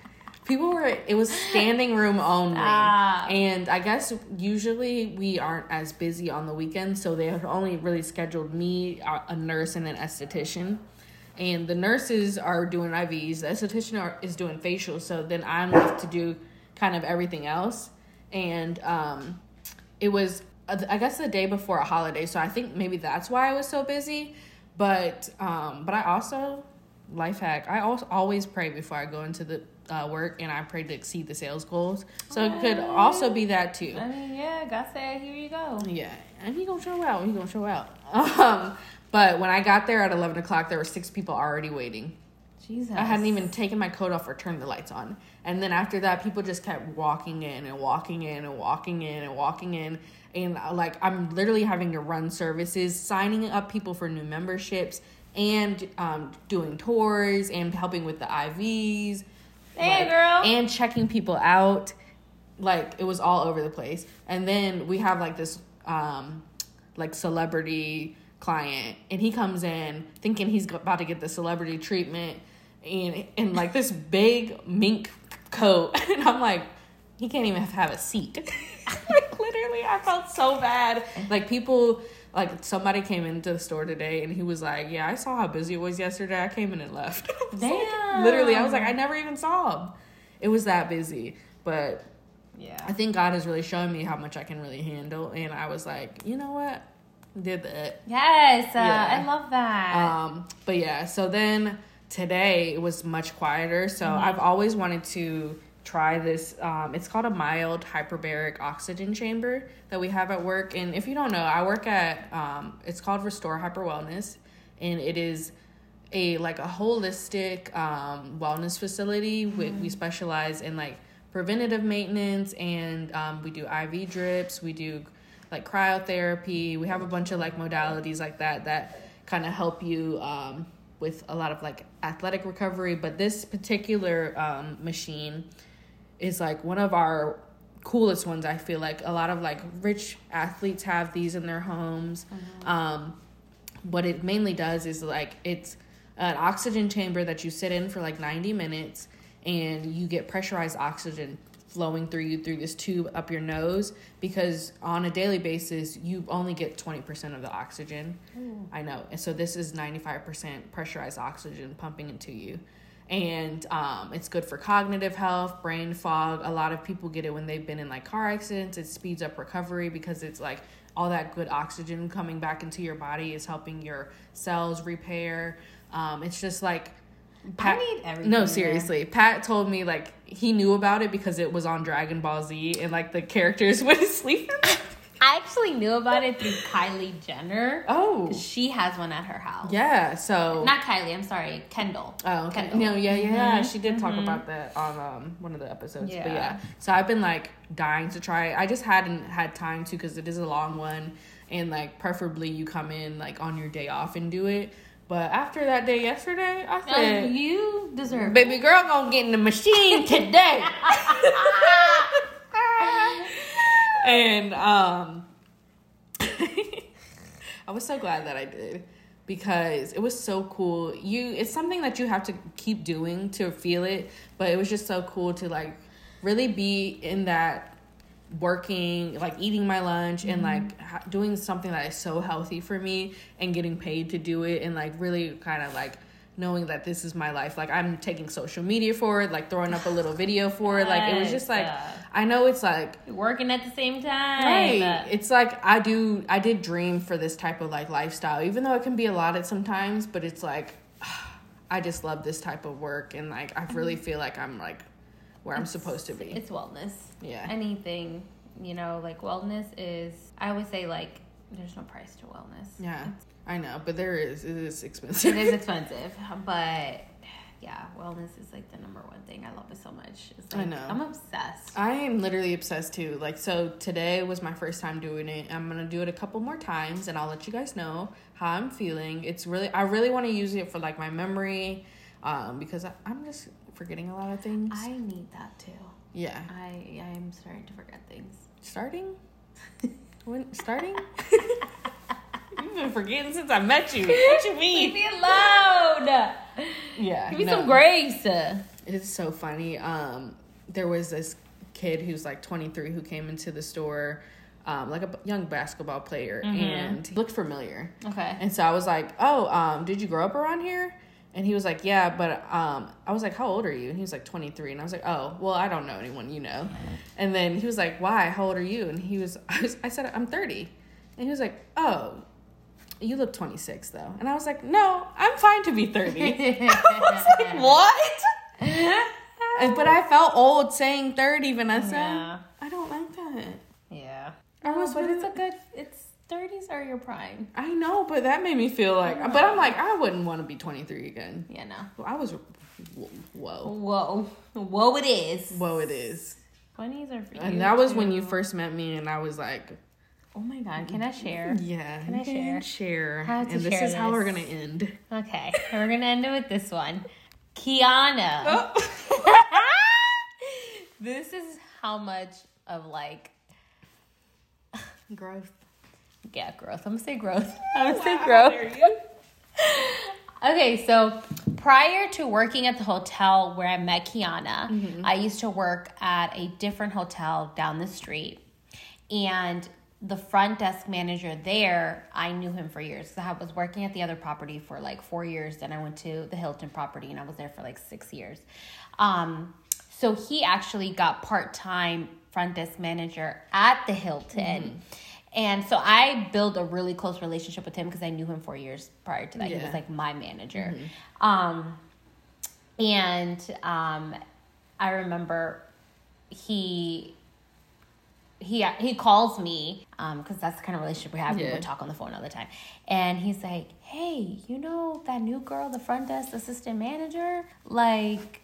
People were. It was standing room only, and I guess usually we aren't as busy on the weekends, so they had only really scheduled me, a a nurse, and an esthetician and the nurses are doing IVs. The esthetician are, is doing facials. So then I'm left to do kind of everything else. And um, it was, uh, I guess, the day before a holiday. So I think maybe that's why I was so busy. But um, but I also life hack. I also always pray before I go into the uh, work, and I pray to exceed the sales goals. So it could also be that too. I mean, yeah, God said, here you go. Yeah, and he gonna show out. He gonna show out. Um, but when I got there at eleven o'clock, there were six people already waiting. Jesus. I hadn't even taken my coat off or turned the lights on. And then after that, people just kept walking in and walking in and walking in and walking in. And uh, like, I'm literally having to run services, signing up people for new memberships, and um, doing tours and helping with the IVs. Hey, like, girl. and checking people out. Like it was all over the place. And then we have like this um like celebrity client and he comes in thinking he's about to get the celebrity treatment and in like this big mink coat and I'm like he can't even have a seat. like literally I felt so bad. Like people like somebody came into the store today and he was like, "Yeah, I saw how busy it was yesterday. I came in and left." Was like- literally, I was like, "I never even saw him." It was that busy, but Yeah. I think God is really showing me how much I can really handle, and I was like, you know what, did that. Yes, uh, Yeah. I love that. Um, but yeah, so then today it was much quieter. So Mm-hmm. I've always wanted to try this. Um, it's called a mild hyperbaric oxygen chamber that we have at work. And if you don't know, I work at um, it's called Restore Hyper Wellness, and it is a like a holistic um, wellness facility. We, we specialize in like preventative maintenance, and um, we do IV drips. We do like cryotherapy. We have a bunch of like modalities like that that kind of help you um, with a lot of like athletic recovery. But this particular um, machine is like one of our coolest ones. I feel like. A lot of like rich athletes have these in their homes. Um, what it mainly does is like it's an oxygen chamber that you sit in for like 90 minutes and you get pressurized oxygen flowing through you through this tube up your nose because on a daily basis you only get 20% of the oxygen. I know. And so this is 95% pressurized oxygen pumping into you and um, it's good for cognitive health brain fog. A lot of people get it when they've been in like car accidents. It speeds up recovery because it's like all that good oxygen coming back into your body is helping your cells repair. Um, it's just like I need everything no there. seriously. Pat told me like he knew about it because it was on dragon ball z and like the characters would sleep I actually knew about it through Kylie Jenner. oh She has one at her house. yeah so Not Kylie, I'm sorry, Kendall. Oh, okay. Kendall. No, yeah, yeah, yeah. Mhm, She did talk about that on um, one of the episodes. But Yeah. yeah, so I've been like dying to try it. I just hadn't had time to because it is a long one, and like preferably you come in like on your day off and do it. But after that day yesterday, I No, said, you deserve "Baby girl, gonna get in the machine today." and um, I was so glad that I did because it was so cool. You, it's something that you have to keep doing to feel it, but it was just so cool to like really be in that working like eating my lunch and like ha- doing something that is so healthy for me and getting paid to do it and like really kind of like knowing that this is my life like i'm taking social media for it like throwing up a little video for it like it was just like i know it's like Working at the same time. Right. It's like I do I did dream for this type of like lifestyle, even though it can be a lot at sometimes, but it's like I just love this type of work and like I really mm-hmm. feel like I'm like where I'm supposed to be. It's wellness. Yeah. Anything, you know, like wellness is, I always say, like, there's no price to wellness. Yeah. I know, but there is it is expensive. It is expensive, but yeah, wellness is like the number one thing. I love it so much. It's I know. I'm obsessed. I am literally obsessed too. Like so today was my first time doing it. I'm gonna do it a couple more times and I'll let you guys know how I'm feeling. It's really I really want to use it for like my memory, um, because I, I'm just forgetting a lot of things. I need that too. yeah. I I am starting to forget things. Starting? when starting? You've been forgetting since I met you. What you mean? Leave mean? me alone. Yeah. Give me no. some grace. It's so funny. Um, there was this kid who's like 23 who came into the store, um, like a young basketball player, and he looked familiar. Okay. And so I was like, "Oh, um, did you grow up around here?" And he was like, "Yeah, but um, I was like, how old are you?" And he was like, "23." And I was like, "Oh, well, I don't know anyone you know." And then he was like, "Why? How old are you?" And he was, I, was, I said, "I'm 30." And he was like, "Oh, you look 26 though." And I was like, "No, I'm fine to be 30." I was like, "What?" But I felt old saying 30, Vanessa. Yeah. I don't like that. Yeah. I was oh, but it's a good. It's thirties are your prime. I know, but that made me feel like. But I'm like, I wouldn't want to be 23 again. Yeah. No. I was. Whoa. Whoa. Whoa. It is. Whoa, it is. Twenties are for. And that was when you first met me, and I was like, Oh my god! Can I share? yeah. Can I share? Share. I and this share is how we're going to end. Okay, we're gonna end it with this one. Kiana. Oh. this is how much of like Growth. yeah growth. I'm gonna say growth. I'm gonna say growth. Okay, so prior to working at the hotel where I met Kiana, mm-hmm. I used to work at a different hotel down the street. And the front desk manager there, I knew him for years. So I was working at the other property for like four years. Then I went to the Hilton property and I was there for like six years. Um, so he actually got part time front desk manager at the Hilton. And so I built a really close relationship with him because I knew him for years prior to that. He was like my manager. Um, and um, I remember he he he calls me um, because that's the kind of relationship we have. We would talk on the phone all the time, and he's like, "Hey, you know that new girl, the front desk assistant manager? Like,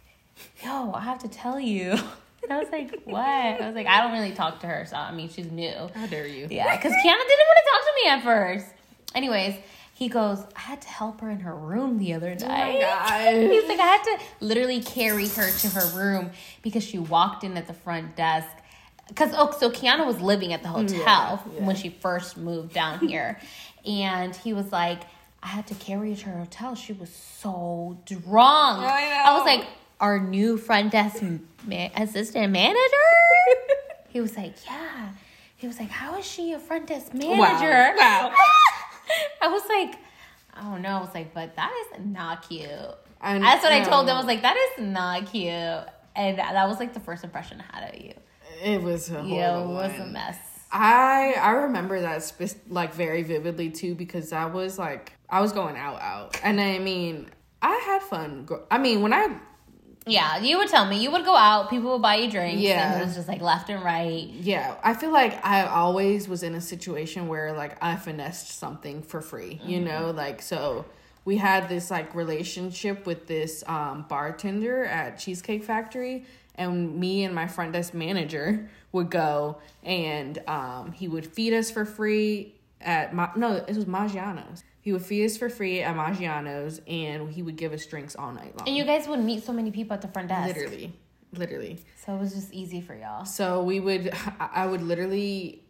yo, I have to tell you." And I was like, "What?" I was like, "I don't really talk to her, so I mean, she's new." How dare you? Yeah, because Kiana didn't want to talk to me at first. Anyways, he goes, I had to help her in her room the other Oh night. my god. He's like, I had to literally carry her to her room because she walked in at the front desk. Because, oh, so Kiana was living at the mm, hotel Yeah, yeah. when she first moved down here. and he was like, I had to carry her to her hotel. She was so drunk. I I was like, our new front desk ma- assistant manager? he was like, yeah. He was like, how is she a front desk manager? Wow. I was like, oh no. I was like, but that is not cute. I That's what I told them. I was like, that is not cute. And that was like the first impression I had of you. It was a Yeah, it was a mess. I I remember that spe- like very vividly too because I was like I was going out out and I mean I had fun. I mean when I Yeah, you would tell me. You would go out, people would buy you drinks. Yeah. And it was just like left and right. yeah I feel like I always was in a situation where like I finessed something for free. You mm-hmm. know like so we had this like relationship with this um, bartender at Cheesecake Factory and me and my front desk manager would go and um, he would feed us for free at Ma- no it was Maggiano's he would feed us for free at Maggiano's and he would give us drinks all night long And you guys would meet so many people at the front desk. literally literally So it was just easy for y'all. so we would I would literally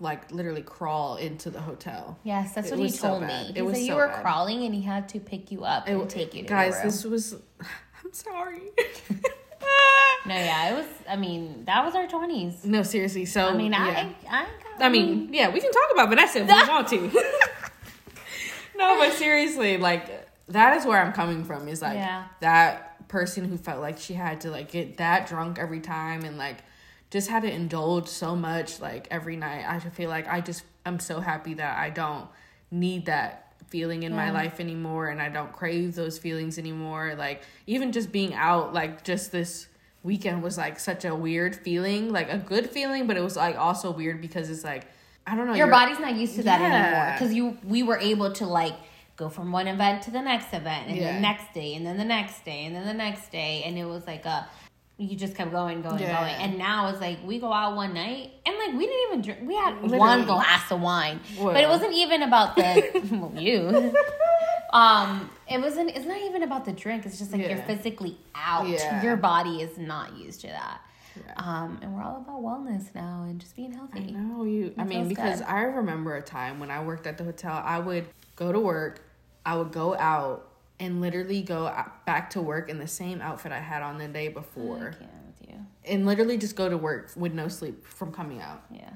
like literally crawl into the hotel Yes, that's It what he so told bad. me. It He was said you so were bad. crawling and he had to pick you up and It- take you to guys this was i'm sorry No, yeah, it was. I mean, that was our twenties. no seriously so I mean, yeah. I, I, I mean, yeah, we can talk about Vanessa if we want to. no, but seriously, like that is where I'm coming from. Is like Yeah. that person who felt like she had to like get that drunk every time and like just had to indulge so much like every night. I feel like I just I'm so happy that I don't need that feeling in my life anymore and I don't crave those feelings anymore. Like even just being out like just this weekend was like such a weird feeling, like a good feeling, but it was like also weird because it's like I don't know. your body's not used to that Yeah. anymore because you we were able to like go from one event to the next event and Yeah. the next day and then the next day and then the next day and it was like a you just kept going going Yeah. going and now it's like we go out one night and like we didn't even drink we had Literally. one glass of wine but it wasn't even about the well, you um it wasn't it's not even about the drink it's just like you're physically out Yeah. your body is not used to that Yeah. um and we're all about wellness now and just being I healthy know you. I mean, because good. I remember a time when I worked at the hotel. I would go to work, I would go out, and literally go back to work in the same outfit I had on the day I before, can't with you and literally just go to work with no sleep from coming out. yeah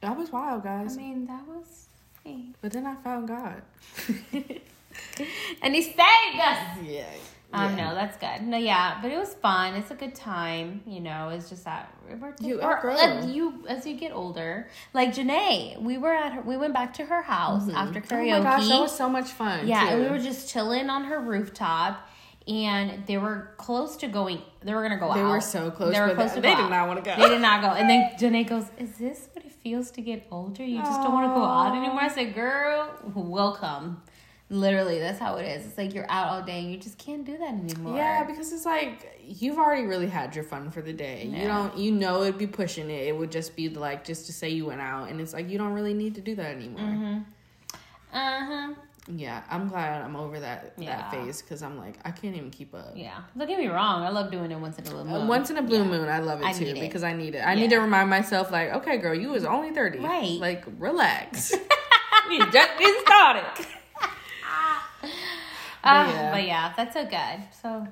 That was wild, guys. I mean, that was. Hey. but then I found God. And he saved us. Yeah. Um, no, that's good. No, yeah, but it was fun. It's a good time. You know, it's just that we're You or, uh, you as you get older. Like Janae, we were at her. We went back to her house after karaoke. Oh my gosh, that was so much fun. yeah, too. and we were just chilling on her rooftop. And they were close to going. They were gonna go out. They were so close, They were close to they did not wanna go. They did not go. And then Janae goes, "Is this what it feels to get older? You just don't want to go out anymore." I said, "Girl, welcome." Literally, that's how it is. It's like you're out all day and you just can't do that anymore. Yeah, because it's like you've already really had your fun for the day. You don't, you know, it'd be pushing it. It would just be like just to say you went out, and it's like you don't really need to do that anymore. Mm-hmm. Uh huh. Yeah, I'm glad I'm over that Yeah. that phase because I'm like I can't even keep up. Yeah. Don't get me wrong. I love doing it once in a blue Uh, moon. Once in a blue Yeah. moon, I love it I too need it. because I need it. I Yeah. need to remind myself, like, okay, girl, you was only thirty, Right. Like, relax. you just getting started. Ah, yeah. But yeah, that's so good. So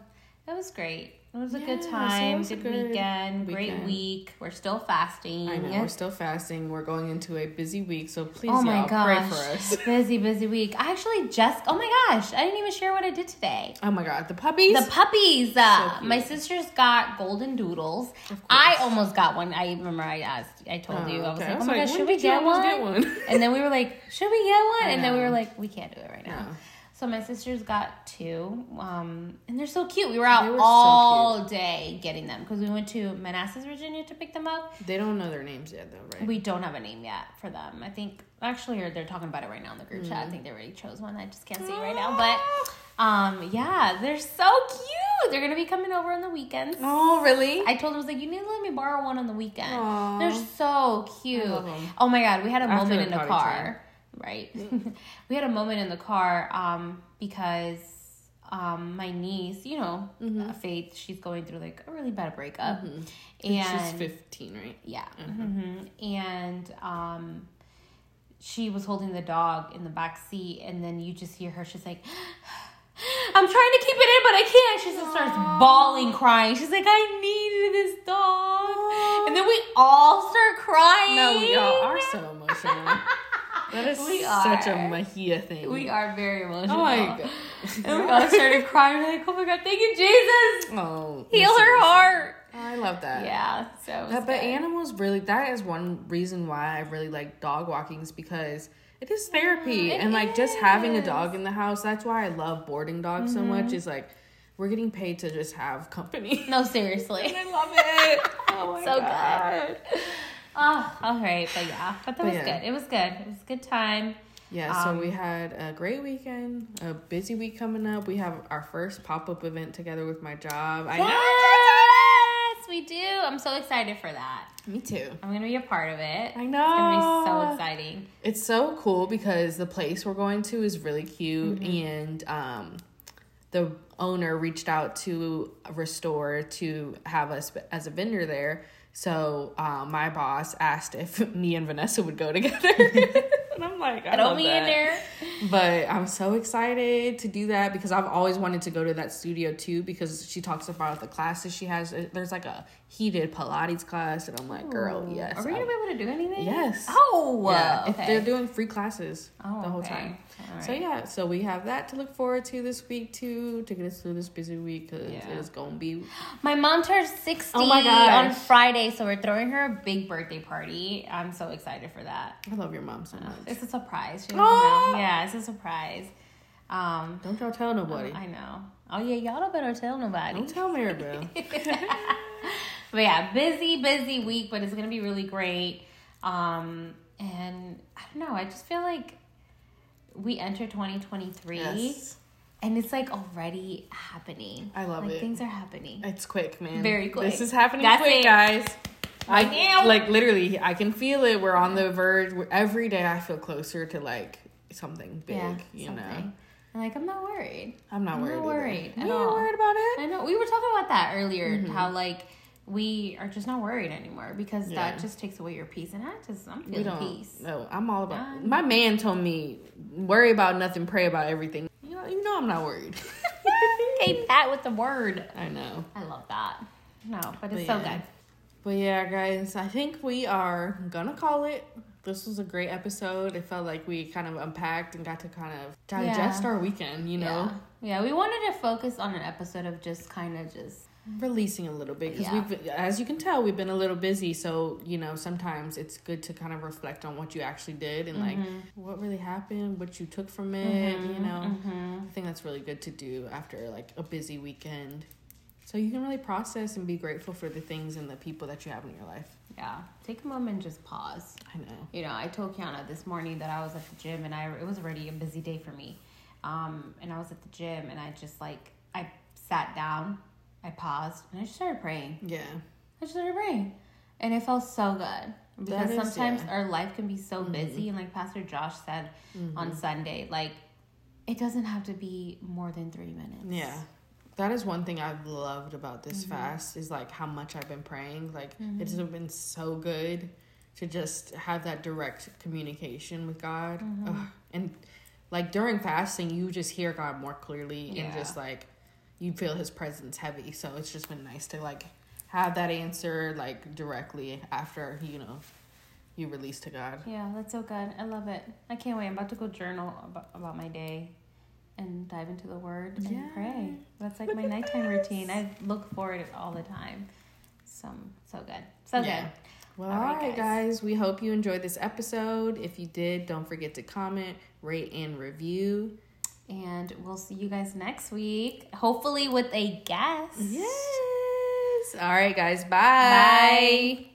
it was great. It was a Yeah, good time. a Good, good weekend. Great week. We're still fasting. I know we're still fasting. We're going into a busy week, so please, Oh my y'all, gosh. pray for us. busy, busy week. I actually just, oh my gosh, I didn't even share what I did today. Oh my god, the puppies. The puppies. Uh, cute. my sisters got golden doodles. I almost got one. I remember I asked, I told Oh, you. I was okay. like, oh my like, gosh, should we get one? get one? and then we were like, should we get one? And then we were like, we can't do it right now. No. So my sisters got two, um, and they're so cute. We were out were so all day getting them because we went to Manassas, Virginia to pick them up. They don't know their names yet, though, right? We don't have a name yet for them. I think actually they're talking about it right now in the group Mm. chat. I think they already chose one. I just can't see it right now, but um, yeah, they're so cute. They're gonna be coming over on the weekends. oh, really? I told them I was like, you need to let me borrow one on the weekend. Aw. They're so cute. Oh my god, we had a After moment in the car, right? we had a moment in the car um, because um, my niece, you know, Mm-hmm. uh, Faith, she's going through like a really bad breakup, and She's 15, right? yeah, hmm and um, she was holding the dog in the back seat, and then you just hear her. She's like. I'm trying to keep it in, but I can't. She just starts bawling, crying. She's like, I needed this dog. And then we all start crying. No, we all are so emotional. That is We such a. Mahia thing. We are very emotional. Oh my god. And we all started crying. We're like, oh my god, thank you, Jesus. Oh, Heal her seriously. heart. I love that. Yeah. So. but good. animals really, that is one reason why I really like dog walking is because it is therapy. Yeah, it and like just having a dog in the house, that's why I love boarding dogs so Mm-hmm. much. Is like, we're getting paid to just have company. No, seriously. I love it. Oh my So god. Oh, all right, but yeah, but that But was yeah. good. It was good. It was a good time. Yeah, so Um, we had a great weekend, a busy week coming up. We have our first pop up event together with my job. I Yes, we do. I'm so excited for that. Me too. I'm gonna be a part of it. I know. It's gonna be so exciting. It's so cool because the place we're going to is really cute, Mm-hmm. and um, the owner reached out to Restore to have us as a vendor there. So uh, my boss asked if me and Vanessa would go together, and I'm like, I me that. in there. But I'm so excited to do that because I've always wanted to go to that studio too because she talks about the classes she has. There's like a heated Pilates class, and I'm like, girl, yes. Are we gonna be able to do anything? Yes. Oh. yeah, if they're doing free classes Oh, the whole okay. time. All So yeah, so we have that to look forward to this week too to get us through this busy week because Yeah. it is gonna be. My mom turns 60 Oh my gosh. on Friday, so we're throwing her a big birthday party. I'm so excited for that. I love your mom so much. It's a surprise. She doesn't Aw. know. Yeah, it's a surprise. Um, Don't y'all tell nobody. I know. Oh yeah, y'all don't better tell nobody. Don't tell Maribel. But yeah, busy, busy week, but it's gonna be really great. Um, and I don't know. I just feel like we enter 2023, yes, and it's like already happening. I love like, it. Things are happening. it's quick, man. Very quick. This is happening That's quick, it. guys. I like literally. I can feel it. We're on the verge. Every day, I feel closer to like something big. yeah, you something. know, And like I'm not worried. I'm not I'm worried. not worried You at all. worried about it? I know we were talking about that earlier. Mm-hmm. How like we are just not worried anymore because Yeah. that just takes away your peace, and I just I'm We feeling don't. peace. No, I'm all about. None. My man told me, worry about nothing, pray about everything. You know, you know, I'm not worried. hey, Pat with the word. I know. I love that. No, but it's But so yeah. good. But yeah, guys, I think we are gonna call it. This was a great episode. It felt like we kind of unpacked and got to kind of digest Yeah. our weekend. You know, Yeah. yeah, we wanted to focus on an episode of just kind of just releasing a little bit because Yeah. we've, as you can tell, we've been a little busy. So you know, sometimes it's good to kind of reflect on what you actually did and like what really happened, what you took from it. You know, hmm I think that's really good to do after like a busy weekend. So you can really process and be grateful for the things and the people that you have in your life. yeah, take a moment and just pause. I know. You know, I told Kiana this morning that I was at the gym and I it was already a busy day for me. Um, and I was at the gym and I just like I sat down, I paused, and I just started praying. Yeah. I just started praying. And it felt so good. Because is- sometimes yeah. our life can be so busy and like Pastor Josh said on Sunday, like it doesn't have to be more than three minutes. Yeah. That is one thing I've loved about this Mm-hmm. fast is like how much I've been praying. Like it's been so good to just have that direct communication with God. Mm-hmm. And like during fasting, you just hear God more clearly and just like you feel his presence heavy. So it's just been nice to like have that answer like directly after, you know, you release to God. Yeah, that's so good. I love it. I can't wait. I'm about to go journal about, about my day and dive into the word and pray. That's like my nighttime routine. I look forward to it all the time. So so good. So Yeah. good. Well, All right, right, guys. We hope you enjoyed this episode. If you did, don't forget to comment, rate, and review. And we'll see you guys next week. Hopefully with a guest. Yes. All right, guys. Bye. Bye.